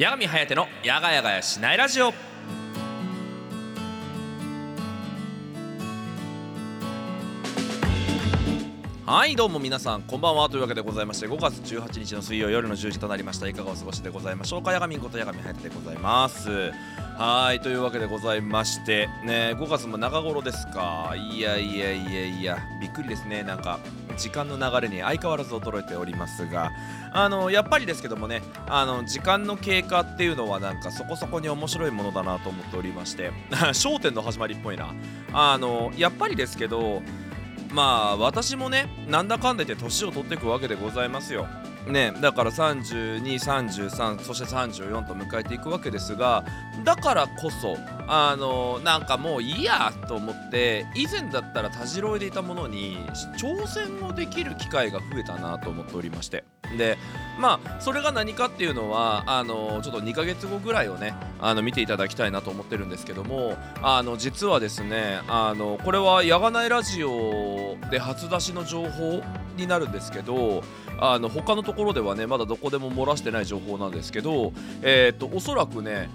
八神颯のやがやがやしないラジオ。はいどうも皆さんこんばんは。というわけでございまして5月18日の水曜夜の10時となりました。いかがお過ごしでございましょうか。やがみんことやがみはやてでございます。はいというわけでございましてね5月も中頃ですか。いやいやいやいやびっくりですね。なんか時間の流れに相変わらず衰えておりますが。あのやっぱりですけどもねあの時間の経過っていうのはなんかそこそこに面白いものだなと思っておりまして。焦点の始まりっぽいな。あのやっぱりですけどまあ私もねなんだかんだ言って年を取っていくわけでございますよ。ね、だから3233そして34と迎えていくわけですがだからこそあのなんかもういいやと思って以前だったらたじろいでいたものに挑戦をできる機会が増えたなと思っておりましてでまあそれが何かっていうのはあのちょっと2ヶ月後ぐらいをねあの見ていただきたいなと思ってるんですけどもあの実はですねあのこれはやがないラジオで初出しの情報になるんですけどあの他のところではねまだどこでも漏らしてない情報なんですけどえっ、とおそらくね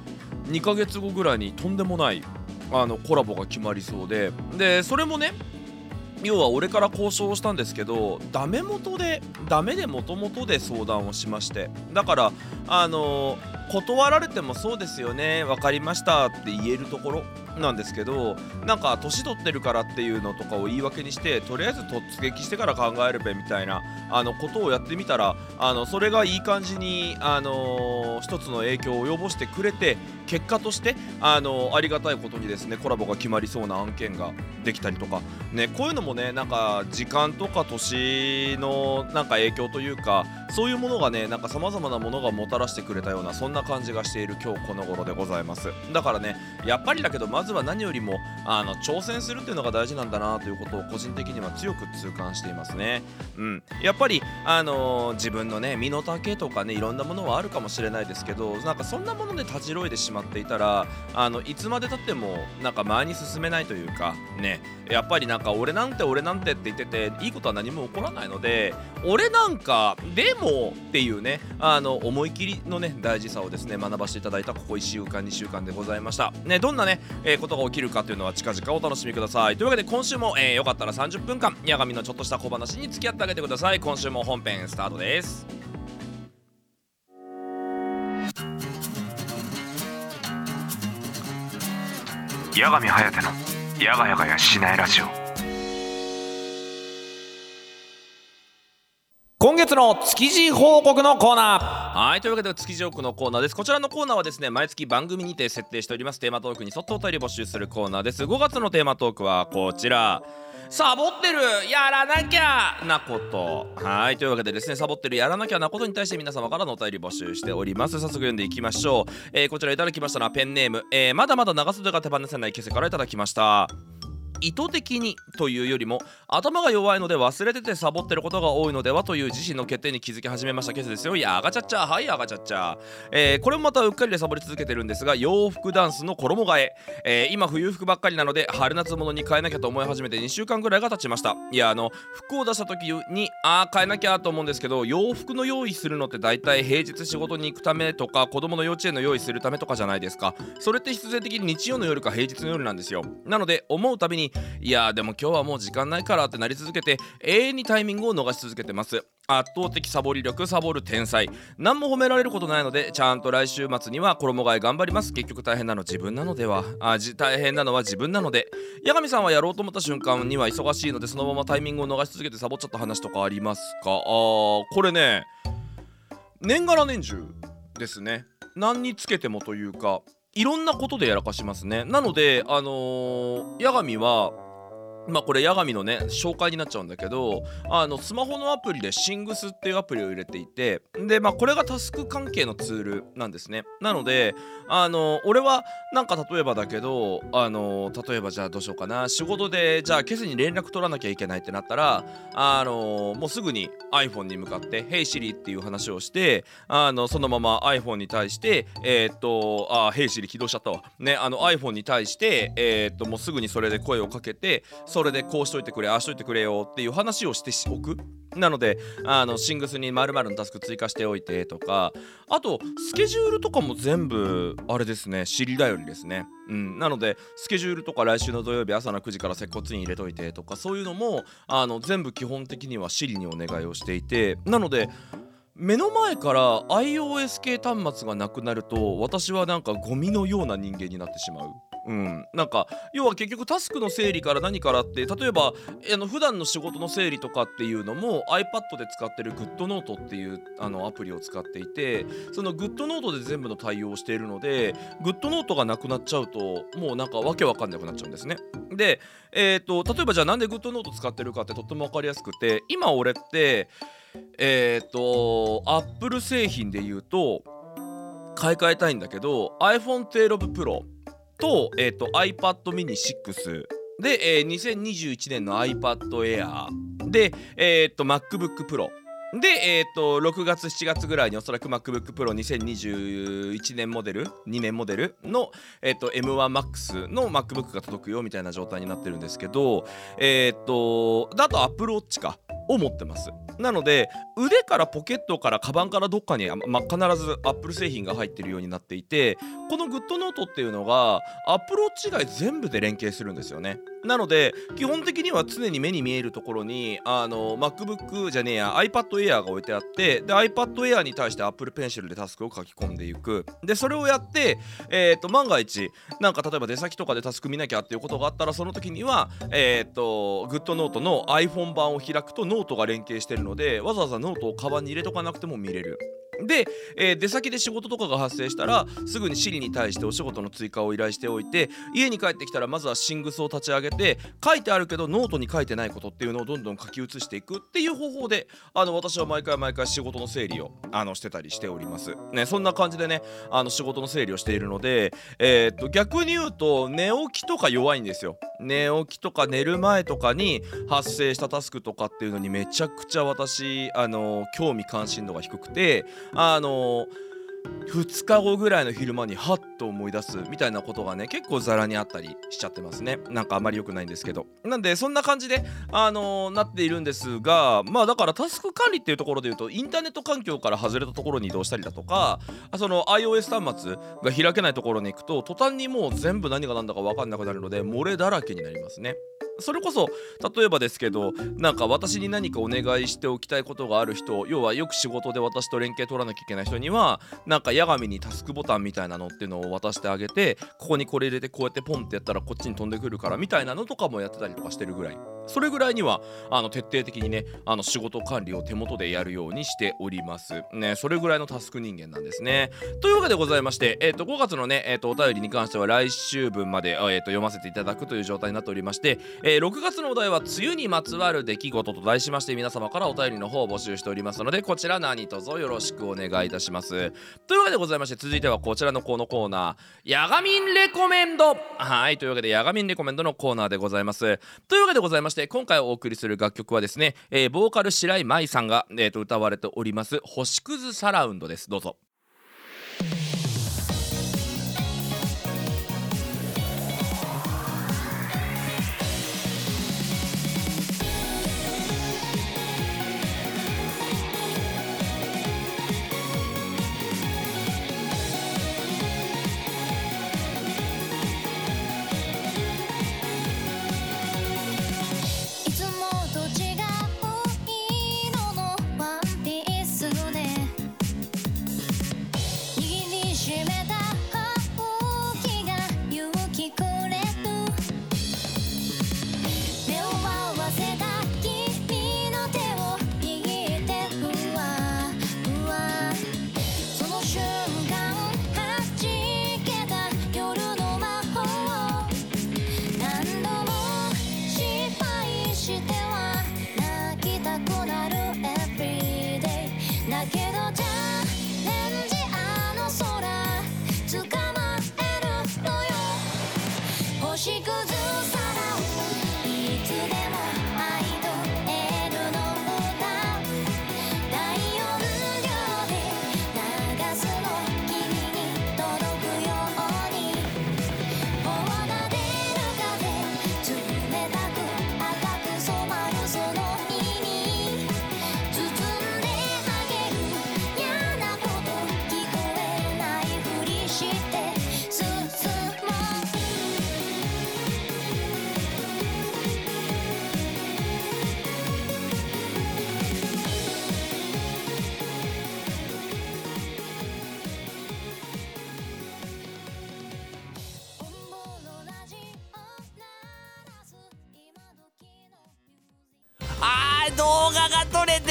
2ヶ月後ぐらいにとんでもないあのコラボが決まりそうででそれもね要は俺から交渉をしたんですけどダメ元でダメでもともとで相談をしまして。だからあの断られてもそうですよね。分かりましたって言えるところなんですけどなんか年取ってるからっていうのとかを言い訳にしてとりあえず突撃してから考えるべみたいなあのことをやってみたらあのそれがいい感じにあの一つの影響を及ぼしてくれて結果としてあのありがたいことにですねコラボが決まりそうな案件ができたりとかねこういうのもねなんか時間とか年のなんか影響というかそういうものがねなんかさまざまなものがもたらしてくれたようなそんなな感じがしている今日この頃でございます。だからねやっぱりだけどまずは何よりもあの挑戦するっていうのが大事なんだなということを個人的には強く痛感していますね。うん。やっぱりあのー、自分のね身の丈とかねいろんなものはあるかもしれないですけどなんかそんなものでたじろいでしまっていたらあのいつまでたってもなんか前に進めないというかね。やっぱりなんか俺なんて俺なんてって言ってていいことは何も起こらないので俺なんかでもっていうねあの思い切りのね大事さをですね学ばせていただいたここ1週間2週間でございました。ねどんなね、えー、ことが起きるかというのは近々お楽しみください。というわけで今週も、えー、よかったら30分間八神のちょっとした小話に付き合ってあげてください。今週も本編スタートです。八神颯のやがやがやしないラジオ。今月の築地報告のコーナー。はいというわけで築地報告のコーナーです。こちらのコーナーはですね毎月番組にて設定しておりますテーマトークに沿ってお便り募集するコーナーです。5月のテーマトークはこちら。サボってるやらなきゃなこと。はいというわけでですねサボってるやらなきゃなことに対して皆様からのお便り募集しております。早速読んでいきましょう、えー、こちらいただきましたのはペンネーム、えー、まだまだ長袖が手放せないケセからいただきました。意図的にというよりも頭が弱いので忘れててサボってることが多いのではという自身の決定に気づき始めましたケースですよ。いやあがちゃっちゃ。はいあがちゃっちゃ、えー、これもまたうっかりでサボり続けてるんですが洋服ダンスの衣替ええー、今冬服ばっかりなので春夏物に変えなきゃと思い始めて2週間ぐらいが経ちました。いやあの服を出した時にああ変えなきゃと思うんですけど洋服の用意するのって大体平日仕事に行くためとか子供の幼稚園の用意するためとかじゃないですか。それって必然的に日曜の夜か平日の夜なんですよ。なので思うたびにいやでも今日はもう時間ないからってなり続けて永遠にタイミングを逃し続けてます。圧倒的サボり力サボる天才。何も褒められることないのでちゃんと来週末には衣替え頑張ります。結局大変なの自分なのでは。あじ大変なのは自分なので。八神さんはやろうと思った瞬間には忙しいのでそのままタイミングを逃し続けてサボっちゃった話とかありますか？あーこれね年がら年中ですね。何につけてもというかいろんなことでやらかしますね。なのであのー、八神はまあこれ八神のね紹介になっちゃうんだけどあのスマホのアプリでシングスっていうアプリを入れていてでまあこれがタスク関係のツールなんですね。なのであの俺はなんか例えばだけどあの例えばじゃあどうしようかな。仕事でじゃあ今朝に連絡取らなきゃいけないってなったらあのもうすぐに iPhone に向かって「Hey Siri」っていう話をしてあのそのまま iPhone に対してえー、っとあ Hey Siri 起動しちゃったわ。ねあの iPhone に対してえー、っともうすぐにそれで声をかけてそれでこうしといてくれああしといてくれよっていう話をしておく？なのであのシングスに〇〇のタスク追加しておいてとかあとスケジュールとかも全部あれですね知りだよりですね。うん。なのでスケジュールとか来週の土曜日朝の9時から接骨院入れといてとかそういうのもあの全部基本的にはシリにお願いをしていてなので目の前から iOS 系端末がなくなると私はなんかゴミのような人間になってしまう。うん、なんか要は結局タスクの整理から何からって例えばあの普段の仕事の整理とかっていうのも iPad で使ってる GoodNote っていうあのアプリを使っていてその GoodNote で全部の対応をしているので GoodNote がなくなっちゃうともうなんかわけわかんなくなっちゃうんですね。で、えーと、例えばじゃあなんで GoodNote 使ってるかってとっても分かりやすくて今俺ってえっ、ー、と Apple 製品で言うと買い替えたいんだけど iPhone12 Pro と,、えーと、iPad mini 6で、えー、2021年の iPad Air で、えーと、MacBook Pro で、えーと、6月7月ぐらいにおそらく MacBook Pro 2021年モデル？2年モデル？の、えー、と M1Max の MacBook が届くよみたいな状態になってるんですけどえっ、ー、とだと Apple Watch か。を持ってます。なので腕からポケットからカバンからどっかに、ま、必ずアップル製品が入ってるようになっていてこの GoodNotes っていうのが Apple Watch 以外全部で連携するんですよね。なので基本的には常に目に見えるところにあの MacBook じゃねえや iPad Air が置いてあってで iPad Air に対して Apple Pencil でタスクを書き込んでいく。でそれをやって、えーと、万が一なんか例えば出先とかでタスク見なきゃっていうことがあったらその時にはえっ、ー、と GoodNotes の iPhone 版を開くとノノートが連携してるのでわざわざノートをカバンに入れとかなくても見れる。で、えー、出先で仕事とかが発生したらすぐに Siri に対してお仕事の追加を依頼しておいて家に帰ってきたらまずは Things を立ち上げて書いてあるけどノートに書いてないことっていうのをどんどん書き写していくっていう方法であの私は毎回毎回仕事の整理をあのしてたりしております。ね、そんな感じでねあの仕事の整理をしているので、えー、っと逆に言うと寝起きとか弱いんですよ。寝起きとか寝る前とかに発生したタスクとかっていうのにめちゃくちゃ私あの興味関心度が低くてあの2日後ぐらいの昼間にハッと思い出すみたいなことがね結構ザラにあったりしちゃってますね。なんかあまり良くないんですけど。なんでそんな感じであのー、なっているんですがまあだからタスク管理っていうところで言うとインターネット環境から外れたところに移動したりだとかその iOS 端末が開けないところに行くと途端にもう全部何が何だか分かんなくなるので漏れだらけになりますね。それこそ例えばですけどなんか私に何かお願いしておきたいことがある人要はよく仕事で私と連携取らなきゃいけない人にはなんか矢神にタスクボタンみたいなのっていうのを渡してあげてここにこれ入れてこうやってポンってやったらこっちに飛んでくるからみたいなのとかもやってたりとかしてるぐらい。それぐらいにはあの徹底的にねあの仕事管理を手元でやるようにしております。ねそれぐらいのタスク人間なんですね。というわけでございましてえっ、ー、と5月のねえっ、ー、とお便りに関しては来週分まで、えー、と読ませていただくという状態になっておりましてえー、6月のお題は梅雨にまつわる出来事と題しまして皆様からお便りの方を募集しておりますのでこちら何卒よろしくお願いいたします。というわけでございまして続いてはこちらのこのコーナーヤガミンレコメンド。はいというわけでヤガミンレコメンドのコーナーでございます。というわけでございまして今回お送りする楽曲はですね、えー、ボーカル白井舞さんが、えー、と歌われております星屑サラウンドです。どうぞ。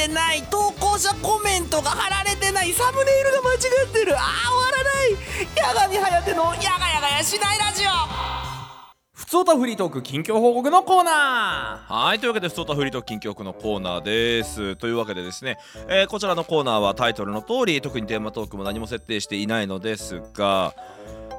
てない投稿者コメントが貼られてないサムネイルが間違ってる。あー終わらない。八神颯のやがやがやしないラジオ。ふつおたフリートーク近況報告のコーナはいというわけで「ふつおたフリートーク近況報告」のコーナーです。というわけでですね、えーこちらのコーナーはタイトルの通り特にテーマトークも何も設定していないのですが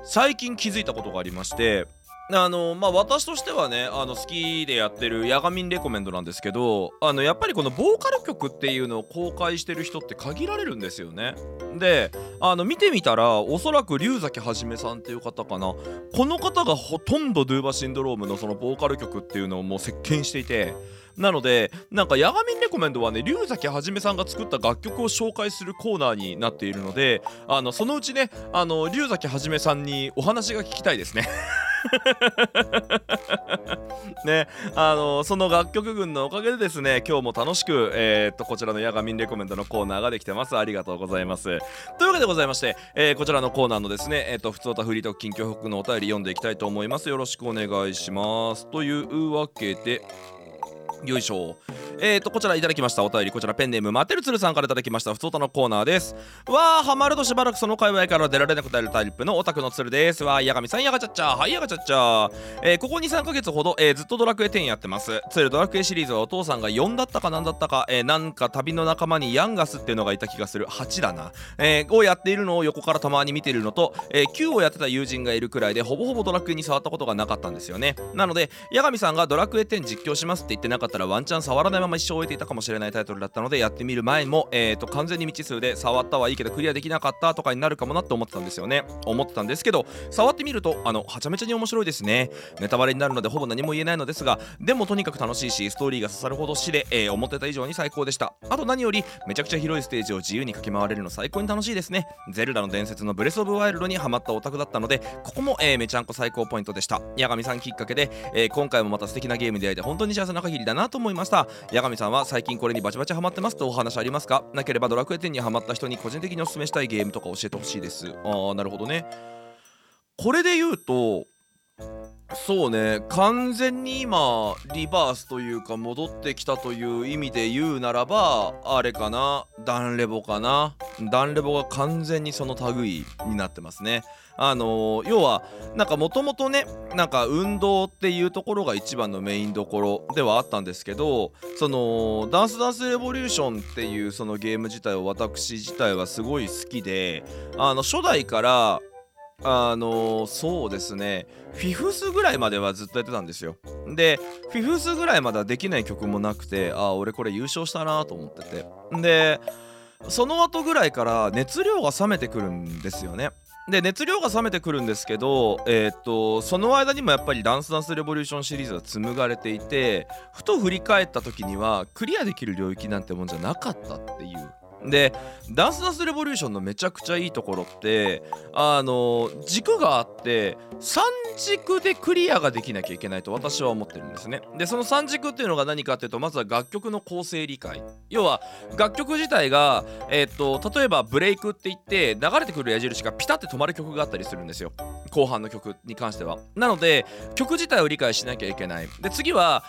最近気づいたことがありましてあのまあ私としてはねあの好きでやってるヤガミンレコメンドなんですけどあのやっぱりこのボーカル曲っていうのを公開してる人って限られるんですよね。であの見てみたらおそらく龍崎はじめさんっていう方かな。この方がほとんどドゥーバシンドロームのそのボーカル曲っていうのをもう席巻していてなのでなんかヤガミンレコメンドはね龍崎はじめさんが作った楽曲を紹介するコーナーになっているのであのそのうちねあの龍崎はじめさんにお話が聞きたいですね。ねあのその楽曲群のおかげでですね今日も楽しく、えーっとこちらのヤガミンレコメンドのコーナーができてます。ありがとうございます。というわけでございまして、えーこちらのコーナーのですねえーっと普通歌フリート近況報告のお便り読んでいきたいと思います。よろしくお願いします。というわけでよいしょ。えーとこちらいただきましたお便りこちらペンネームマテルツルさんからいただきましたふつおたのコーナーです。わーハマるとしばらくその界隈から出られなくなるタイプのオタクのツルです。わーやがみさんやがちゃっちゃはいやがちゃっちゃえーここ23ヶ月ほど、えーずっとドラクエ10やってます。ツルドラクエシリーズはお父さんが4だったかなんだったか、えーなんか旅の仲間にヤンガスっていうのがいた気がする。8だな、えーをやっているのを横からたまに見ているのと、えー9をやってた友人がいるくらいでほぼほぼドラクエに触ったことがなかったんですよね。なので八神さんがドラクエ10実況しますって言ってなかったたらワンチャン触らないまま一生終えていたかもしれないタイトルだったのでやってみる前も、えー、と完全に未知数で触ったはいいけどクリアできなかったとかになるかもなって思ってたんですよね。思ってたんですけど触ってみるとあのはちゃめちゃに面白いですね。ネタバレになるのでほぼ何も言えないのですがでもとにかく楽しいしストーリーが刺さるほど死で、えー思ってた以上に最高でした。あと何よりめちゃくちゃ広いステージを自由に駆け回れるの最高に楽しいですね。ゼルダの伝説のブレスオブワイルドにハマったオタクだったのでここも、えーめちゃんこ最高ポイントでした。八神さんきっかけで、えー今回もまた素敵なゲームで会えて本当に幸せな限りだなと思いました。八神さんは最近これにバチバチハマってますとお話ありますか？なければドラクエ10にハマった人に個人的にお勧めしたいゲームとか教えてほしいです。あーなるほどね。これで言うとそうね完全に今リバースというか戻ってきたという意味で言うならばあれかな？ダンレボかな？ダンレボが完全にその類になってますね。あのー要はなんかもともとねなんか運動っていうところが一番のメインどころではあったんですけどそのダンスダンスレボリューションっていうそのゲーム自体を私自体はすごい好きであの初代からあのそうですねフィフスぐらいまではずっとやってたんですよ。でフィフスぐらいまではできない曲もなくてああ俺これ優勝したなと思ってて。でその後ぐらいから熱量が冷めてくるんですよね。で熱量が冷めてくるんですけど、えーっとその間にもやっぱりダンスダンスレボリューションシリーズは紡がれていてふと振り返った時にはクリアできる領域なんてもんじゃなかったっていう。でダンスダンスレボリューションのめちゃくちゃいいところってあの軸があって3軸でクリアができなきゃいけないと私は思ってるんですね。でその3軸っていうのが何かっていうとまずは楽曲の構成理解。要は楽曲自体がえーっと例えばブレイクって言って流れてくる矢印がピタって止まる曲があったりするんですよ。後半の曲に関しては。なので曲自体を理解しなきゃいけない。で次は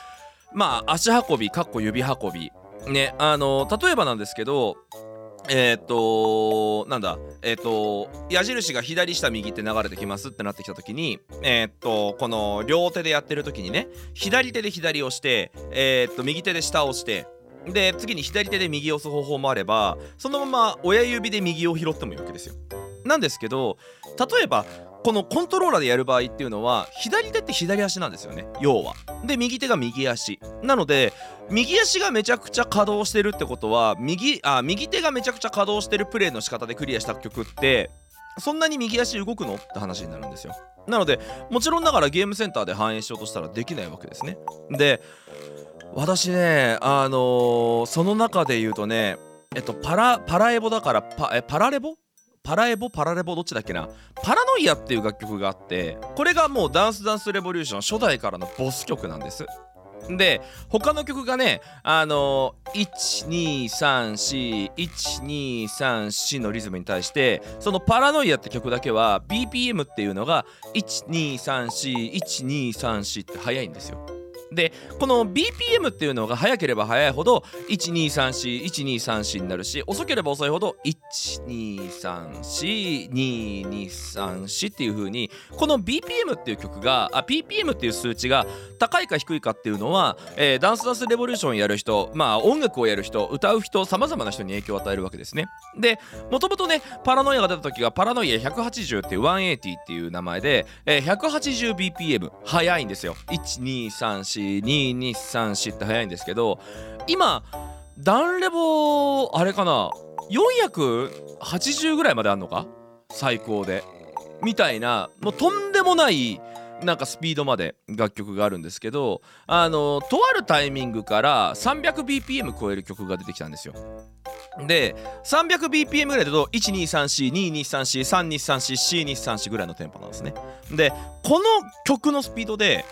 まあ足運びかっこ指運び。ねあの例えばなんですけどえーっとなんだえーっと矢印が左下右って流れてきますってなってきた時にえーっとこの両手でやってる時にね左手で左をしてえっと右手で下を押してで次に左手で右を押す方法もあればそのまま親指で右を拾ってもいいわけですよ。なんですけど例えばこのコントローラーでやる場合っていうのは左手って左足なんですよね。要は。で右手が右足。なので右足がめちゃくちゃ稼働してるってことは右あ右手がめちゃくちゃ稼働してるプレイの仕方でクリアした曲ってそんなに右足動くの？って話になるんですよ。なのでもちろんながらゲームセンターで反映しようとしたらできないわけですね。で私ねあのーその中で言うとねえっとパラパラエボだからパえパラレボ？パラエボパラレボどっちだっけな。パラノイアっていう楽曲があってこれがもうダンスダンスレボリューション初代からのボス曲なんです。で他の曲がねあの12341234のリズムに対してそのパラノイアって曲だけは BPM っていうのが12341234って速いんですよ。でこの BPM っていうのが速ければ速いほど12341234になるし遅ければ遅いほど12342234っていう風にこの BPM っていう曲があ PPM っていう数値が高いか低いかっていうのは、えーダンスダンスレボリューションやる人まあ音楽をやる人歌う人さまざまな人に影響を与えるわけですね。でもともとねパラノイアが出た時がパラノイア180っていう180っていう名前で、えー 180bpm 速いんですよ。1234って速いんですけど今ダンレボあれかな480ぐらいまであんのか？最高で。みたいなもうとんでもないなんかスピードまで楽曲があるんですけどあのとあるタイミングから 300bpm 超える曲が出てきたんですよ。で 300bpm ぐらいだと 123422343234C234 ぐらいのテンポなんですね。でこの曲のスピードで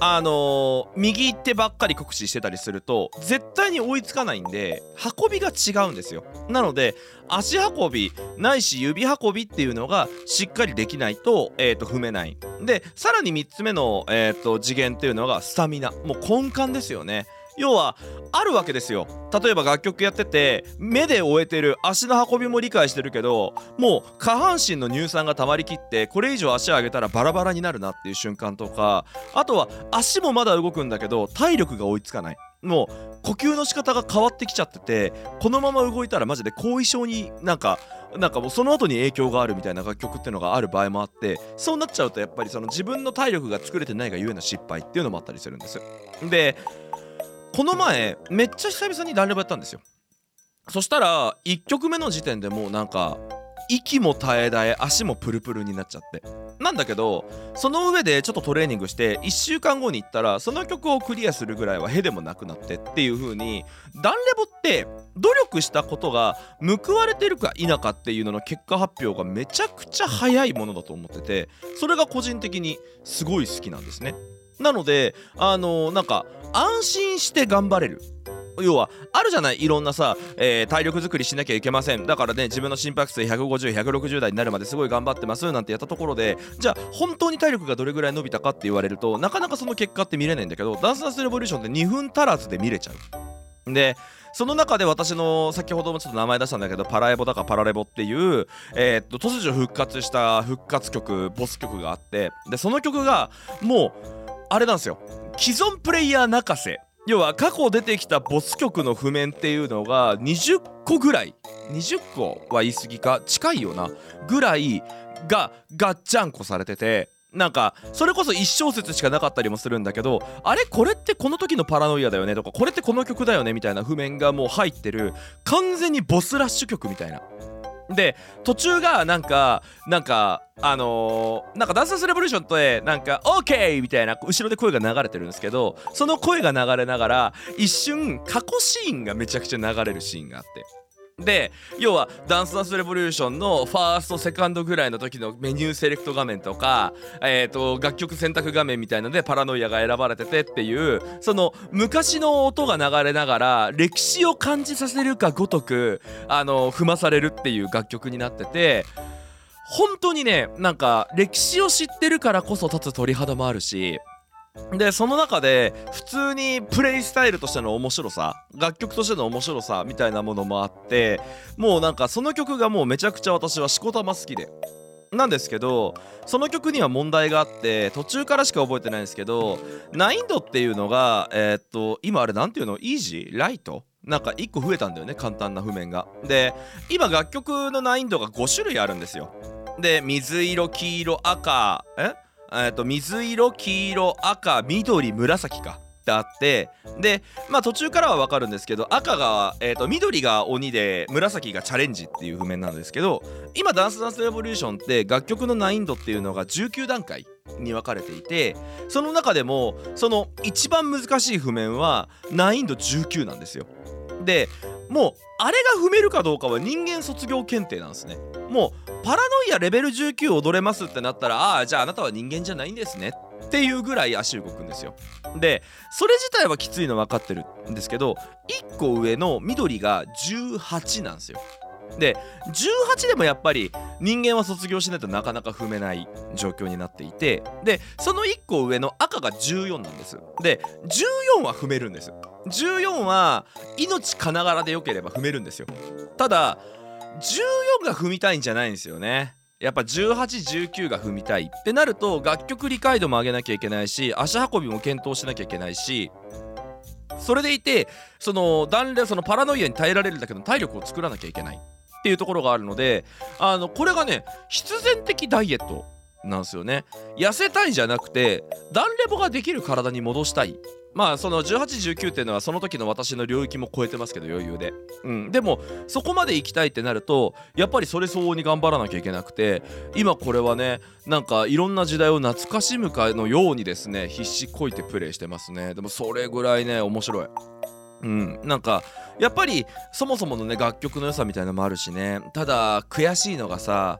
あのー右手ばっかり酷使してたりすると絶対に追いつかないんで運びが違うんですよ。なので足運びないし指運びっていうのがしっかりできないと,、えー、と踏めない。でさらに3つ目の、えー、と次元っていうのがスタミナ。もう根幹ですよね。要はあるわけですよ。例えば楽曲やってて目で終えてる足の運びも理解してるけどもう下半身の乳酸が溜まりきってこれ以上足上げたらバラバラになるなっていう瞬間とかあとは足もまだ動くんだけど体力が追いつかない。もう呼吸の仕方が変わってきちゃっててこのまま動いたらマジで後遺症になんかなんかもうその後に影響があるみたいな楽曲っていうのがある場合もあってそうなっちゃうとやっぱりその自分の体力が作れてないがゆえの失敗っていうのもあったりするんです。でこの前めっちゃ久々にダンレボやったんですよ。そしたら1曲目の時点でもうなんか息も絶え絶え足もプルプルになっちゃって。なんだけどその上でちょっとトレーニングして1週間後に行ったらその曲をクリアするぐらいはへでもなくなってっていう風にダンレボって努力したことが報われてるか否かっていうのの結果発表がめちゃくちゃ早いものだと思っててそれが個人的にすごい好きなんですね。なのであのなんか安心して頑張れる。要はあるじゃない？いろんなさ、えー体力作りしなきゃいけません。だからね自分の心拍数150160代になるまですごい頑張ってますなんてやったところでじゃあ本当に体力がどれぐらい伸びたかって言われるとなかなかその結果って見れないんだけどダンスダンスレボリューションって2分足らずで見れちゃう。でその中で私の先ほどもちょっと名前出したんだけどパラエボだかパラレボっていう、えーっと突如復活した復活曲ボス曲があってでその曲がもうあれなんですよ。既存プレイヤー泣かせ。要は過去出てきたボス曲の譜面っていうのが20個ぐらい。20個は言い過ぎか近いよなぐらいがガッチャンコされててなんかそれこそ1小節しかなかったりもするんだけどあれこれってこの時のパラノイアだよね？とかこれってこの曲だよね？みたいな譜面がもう入ってる完全にボスラッシュ曲みたいな。で途中がなんかなんかあのーなんかダンススレボリューションってなんか OK みたいな後ろで声が流れてるんですけどその声が流れながら一瞬過去シーンがめちゃくちゃ流れるシーンがあって。で要はダンスダンスレボリューションのファーストセカンドぐらいの時のメニューセレクト画面とか、えー、と楽曲選択画面みたいのでパラノイアが選ばれててっていうその昔の音が流れながら歴史を感じさせるかごとくあの踏まされるっていう楽曲になってて本当にねなんか歴史を知ってるからこそ立つ鳥肌もあるしでその中で普通にプレイスタイルとしての面白さ楽曲としての面白さみたいなものもあってもうなんかその曲がもうめちゃくちゃ私はしこたま好きで。なんですけどその曲には問題があって途中からしか覚えてないんですけど難易度っていうのがえーっと今あれなんていうの？イージー？ライト？なんか1個増えたんだよね簡単な譜面が。で今楽曲の難易度が5種類あるんですよ。で水色黄色赤え？えーと水色黄色赤緑紫か。ってあってでまあ途中からは分かるんですけど赤が、えー、と緑が鬼で紫がチャレンジっていう譜面なんですけど今ダンスダンスレボリューションって楽曲の難易度っていうのが19段階に分かれていてその中でもその一番難しい譜面は難易度19なんですよ。でもうあれが踏めるかどうかは人間卒業検定なんですね。もうパラノイアレベル19踊れますってなったらああじゃああなたは人間じゃないんですね。っていうぐらい足動くんですよ。でそれ自体はきついの分かってるんですけど1個上の緑が18なんですよ。で18でもやっぱり人間は卒業しないとなかなか踏めない状況になっていてでその1個上の赤が14なんです。で14は踏めるんです。14は命かながらでよければ踏めるんですよ。ただ14が踏みたいんじゃないんですよね。やっぱ1819が踏みたいってなると楽曲理解度も上げなきゃいけないし足運びも検討しなきゃいけないしそれでいてその断そのパラノイアに耐えられるだけの体力を作らなきゃいけない。っていうところがあるのであのこれがね必然的ダイエットなんですよね。痩せたいじゃなくてダンレボができる体に戻したい。まあその1819っていうのはその時の私の領域も超えてますけど余裕で、うん、でもそこまで行きたいってなるとやっぱりそれ相応に頑張らなきゃいけなくて今これはねなんかいろんな時代を懐かしむかのようにですね必死こいてプレイしてますね。でもそれぐらいね面白い。うん、なんかやっぱりそもそものね楽曲の良さみたいなのもあるしね。ただ悔しいのがさ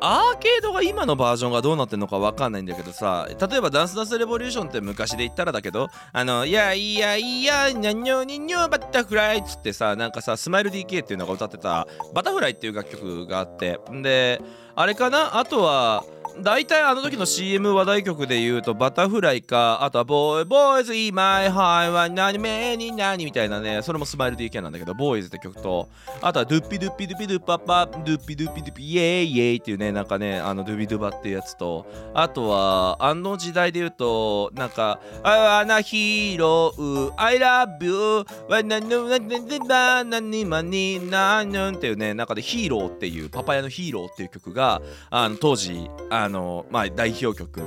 アーケードが今のバージョンがどうなってんのか分かんないんだけどさ例えばダンスダンスレボリューションって昔で言ったらだけどあのいやいやいやにゃにょににょバタフライっつってさなんかさスマイル DK っていうのが歌ってたバタフライっていう楽曲があって。んであれかな？あとは大体あの時の CM 話題曲で言うとバタフライかあとはボーイボーイズイマイハイは何めに何みたいなねそれもスマイル DK なんだけどボーイズって曲とあとはドゥッピドゥッピドゥッピドゥッパッパドゥッピドゥッピドゥッピイエイイエイっていうねなんかねあのドゥビドゥバっていうやつとあとはあの時代で言うとなんかあわなヒーロー I love you わなぬななななにまになぬんっていうね中でヒーローっていうパパヤのヒーローっていう曲があの当時ああのまあ代表曲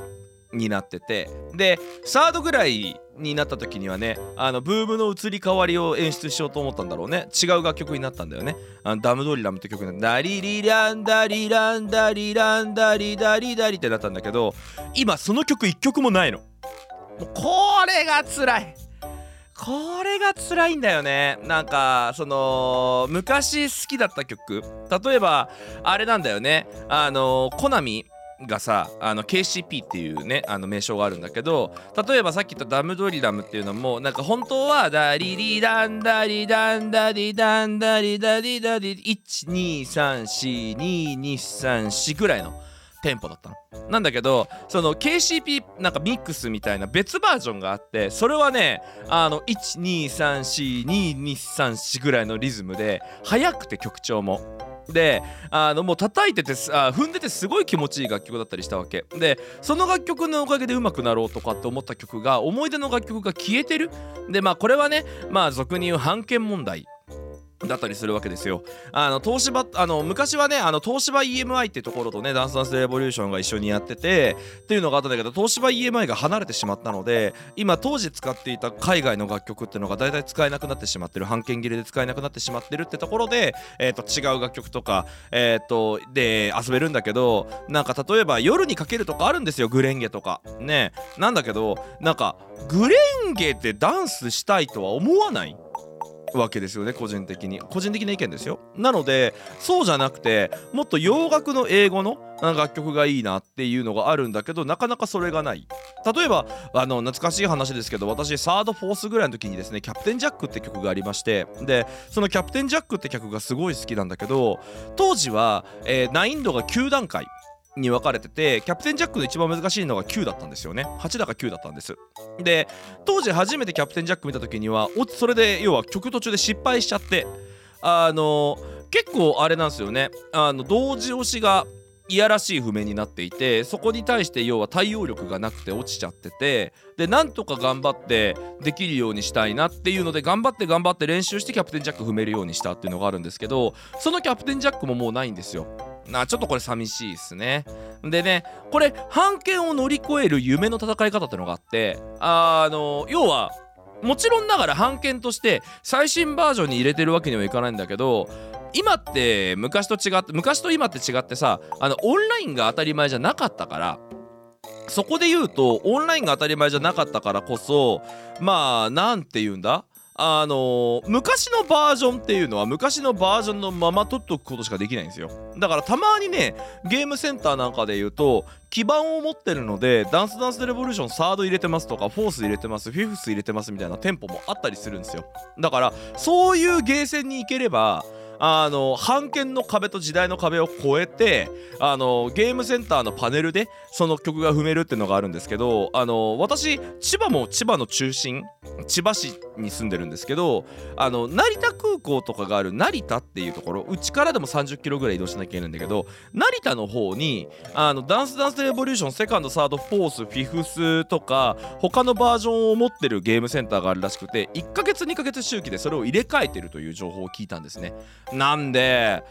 になってて。でサードぐらいになった時にはねあのブームの移り変わりを演出しようと思ったんだろうね。違う楽曲になったんだよね。あのダムドリラムって曲でダリリランダリランダリランダリダリダリってなったんだけど今その曲1曲もないの。もうこれが辛い。これが辛いんだよね。なんかその昔好きだった曲。例えばあれなんだよね。あのコナミ。がさあの KCP っていうねあの名称があるんだけど例えばさっき言ったダムドリラムっていうのもなんか本当はダリリダンダリダンダリダンダリダリダリ1234223ぐらいのテンポだったの。なんだけどその KCP なんかミックスみたいな別バージョンがあってそれはねあの1234223ぐらいのリズムで速くて曲調も。であのもう叩いててあ踏んでてすごい気持ちいい楽曲だったりしたわけ。でその楽曲のおかげで上手くなろうとかって思った曲が思い出の楽曲が消えてる。でまあこれはねまあ俗に言う版権問題。だったりするわけですよ。あの東芝あの昔はねあの東芝 EMI ってところとねダンスダンスレボリューションが一緒にやっててっていうのがあったんだけど東芝 EMI が離れてしまったので今当時使っていた海外の楽曲っていうのが大体使えなくなってしまってる版権切れで使えなくなってしまってるってところで、えー、と違う楽曲とか、えー、とで遊べるんだけどなんか例えば夜にかけるとかあるんですよグレンゲとかねなんだけどなんかグレンゲでダンスしたいとは思わないわけですよね個人的に。個人的な意見ですよ。なのでそうじゃなくてもっと洋楽の英語の楽曲がいいなっていうのがあるんだけどなかなかそれがない。例えばあの懐かしい話ですけど私サードフォースぐらいの時にですね「キャプテンジャック」って曲がありましてでその「キャプテンジャック」って曲がすごい好きなんだけど当時は、えー、難易度が9段階。に分かれててキャプテンジャックの一番難しいのが9だったんですよね。8だか9だったんです。で当時初めてキャプテンジャック見た時にはそれで要は曲途中で失敗しちゃってあの結構あれなんですよね。あの同時押しがいやらしい譜面になっていてそこに対して要は対応力がなくて落ちちゃっててでなんとか頑張ってできるようにしたいなっていうので頑張って頑張って練習してキャプテンジャック踏めるようにしたっていうのがあるんですけどそのキャプテンジャックももうないんですよ。なちょっとこれ寂しいっすね。でねこれ判権を乗り越える夢の戦い方ってのがあってあの要はもちろんながら判権として最新バージョンに入れてるわけにはいかないんだけど今って昔と違って昔と今って違ってさあのオンラインが当たり前じゃなかったからそこで言うとオンラインが当たり前じゃなかったからこそまあなんて言うんだ？あのー、昔のバージョンっていうのは昔のバージョンのまま取っとくことしかできないんですよ。だからたまにねゲームセンターなんかで言うと基盤を持ってるのでダンスダンスレボリューションサード入れてますとかフォース入れてますフィフス入れてますみたいなテンポもあったりするんですよ。だからそういうゲーセンに行ければあの版権の壁と時代の壁を越えてあのゲームセンターのパネルでその曲が踏めるっていうのがあるんですけどあの私千葉も千葉の中心千葉市に住んでるんですけどあの成田空港とかがある成田っていうところうちからでも30キロぐらい移動しなきゃいけないんだけど成田の方にあのダンスダンスレボリューションセカンドサードフォースフィフスとか他のバージョンを持ってるゲームセンターがあるらしくて1ヶ月2ヶ月周期でそれを入れ替えてるという情報を聞いたんですね。なんで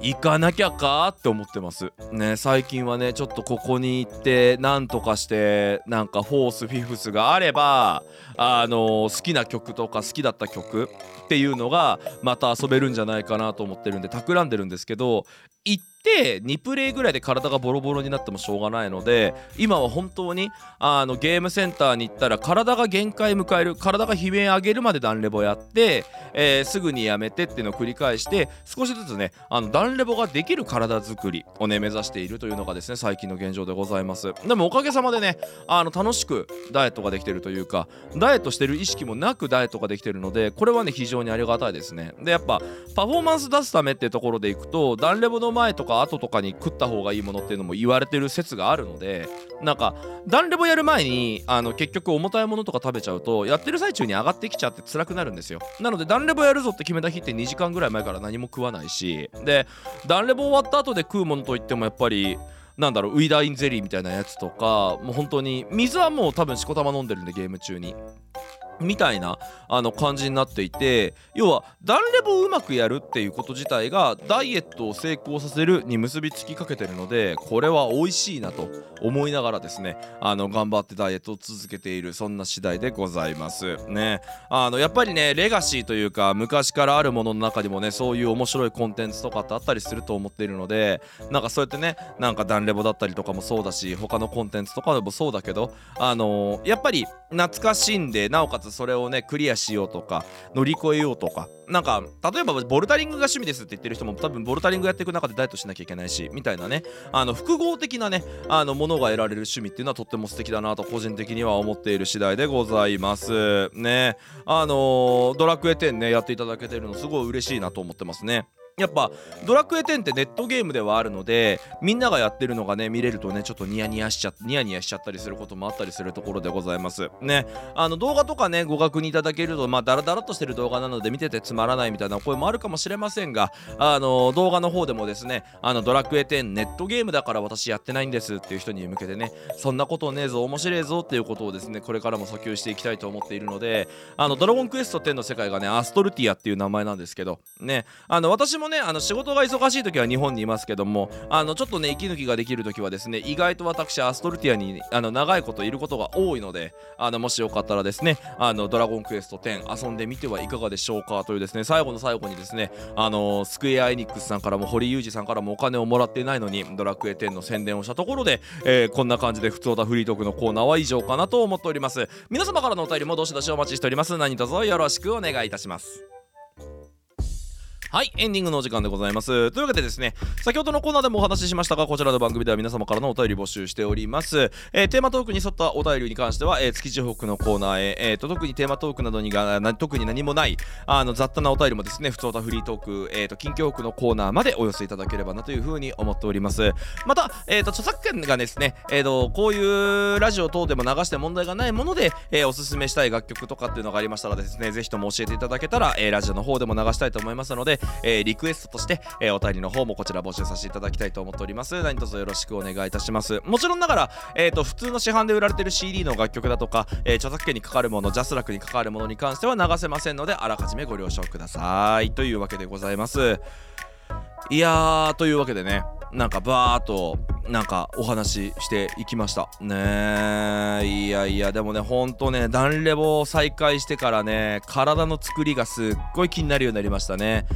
行かなきゃかって思ってます。ね最近はねちょっとここに行ってなんとかしてなんかフォースフィフスがあればあの好きな曲とか好きだった曲っていうのがまた遊べるんじゃないかなと思ってるんで企んでるんですけど行って2プレイぐらいで体がボロボロになってもしょうがないので今は本当にあのゲームセンターに行ったら体が限界迎える体が悲鳴上げるまでダンレボやって、えー、すぐにやめてっていうのを繰り返して少しずつねあのダンレボができる体作りをね目指しているというのがですね最近の現状でございます。でもおかげさまでねあの楽しくダイエットができてるというかダイエットしてる意識もなくダイエットができてるのでこれはね非常にありがたいですね。でやっぱパフォーマンス出すためっていうところでいくとダンレボの前とか後とかに食った方がいいものっていうのも言われてる説があるのでなんかダンレボやる前にあの結局重たいものとか食べちゃうとやってる最中に上がってきちゃって辛くなるんですよ。なのでダンレボやるぞって決めた日って2時間ぐらい前から何も食わないしでダンレボ終わった後で食うものといってもやっぱりなんだろうウィダーインゼリーみたいなやつとかもう本当に水はもう多分しこたま飲んでるんでゲーム中に。みたいなあの感じになっていて要はダンレボをうまくやるっていうこと自体がダイエットを成功させるに結びつきかけてるのでこれは美味しいなと思いながらですねあの頑張ってダイエットを続けているそんな次第でございます。ね。あのやっぱりねレガシーというか昔からあるものの中にもねそういう面白いコンテンツとかってあったりすると思っているのでなんかそうやってねなんかダンレボだったりとかもそうだし他のコンテンツとかでもそうだけどあのー、やっぱり懐かしいんでなおかつそれをねクリアしようとか乗り越えようとか。なんか例えばボルダリングが趣味ですって言ってる人も多分ボルダリングやっていく中でダイエットしなきゃいけないしみたいなね。あの複合的なねあのものが得られる趣味っていうのはとっても素敵だなと個人的には思っている次第でございます。ね。あのー、ドラクエ10ねやっていただけてるのすごい嬉しいなと思ってますね。やっぱドラクエ10ってネットゲームではあるのでみんながやってるのがね見れるとねちょっとニヤニヤしちゃニヤニヤしちゃったりすることもあったりするところでございます。ね。あの動画とかねご確認いただけるとまあダラダラとしてる動画なので見ててつまらないみたいな声もあるかもしれませんがあの動画の方でもですねあのドラクエ10ネットゲームだから私やってないんですっていう人に向けてねそんなことねえぞ面白いぞっていうことをですねこれからも訴求していきたいと思っているのであのドラゴンクエスト10の世界がねアストルティアっていう名前なんですけどね。あの私もねあの仕事が忙しい時は日本にいますけどもあのちょっとね息抜きができる時はですね意外と私アストルティアにあの長いこといることが多いのであのもしよかったらですねあのドラゴンクエスト10遊んでみてはいかがでしょうかというですね最後の最後にですねあのスクエア・エニックスさんからも堀裕二さんからもお金をもらってないのにドラクエ10の宣伝をしたところで、えー、こんな感じで普通オタフリートークのコーナーは以上かなと思っております。皆様からのお便りもどしどしお待ちしております。何卒よろしくお願いいたします。はい、エンディングのお時間でございます。というわけでですね、先ほどのコーナーでもお話ししましたが、こちらの番組では皆様からのお便り募集しております。えー、テーマトークに沿ったお便りに関しては、えー、築地北のコーナーへ、えーと、特にテーマトークなどにがな特に何もないあの雑多なお便りもですね、普通たフリートーク、えーと、近況北のコーナーまでお寄せいただければなというふうに思っております。また、えーと、著作権がですね、えーと、こういうラジオ等でも流して問題がないもので、えー、おすすめしたい楽曲とかっていうのがありましたらですね、ぜひとも教えていただけたら、えー、ラジオの方でも流したいと思いますので、えー、リクエストとして、えー、お便りの方もこちら募集させていただきたいと思っております。何卒よろしくお願いいたします。もちろんながら、えーと、普通の市販で売られてる CD の楽曲だとか、えー、著作権にかかるものジャスラックにかかるものに関しては流せませんのであらかじめご了承ください。というわけでございます。いやーというわけでねなんかバーっとなんかお話ししていきました。ねいやいやでもねほんとねダンレボを再開してからね体の作りがすっごい気になるようになりましたね。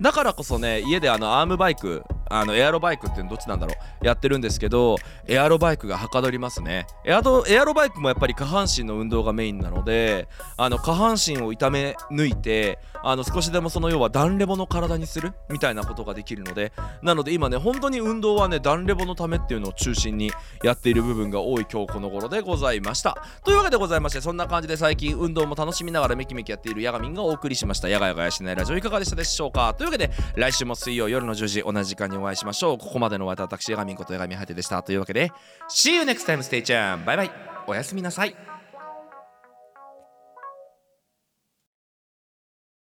だからこそね家であのアームバイクあのエアロバイクっていうのどっちなんだろう？やってるんですけどエアロバイクがはかどりますね。エアドエアロバイクもやっぱり下半身の運動がメインなのであの下半身を痛め抜いてあの少しでもその要はダンレボの体にするみたいなことができるのでなので今ね本当に運動はねダンレボのためっていうのを中心にやっている部分が多い今日この頃でございました。というわけでございましてそんな感じで最近運動も楽しみながらメキメキやっているヤガミンがお送りしましたヤガヤガヤしないラジオいかがでしたでしょうか？というわけで来週も水曜夜の10時同じ時間にお会いしましょう。ここまでのお相手は私江上こと江上ハテでした。というわけで See you next time stay tuned バイバイ。おやすみなさい。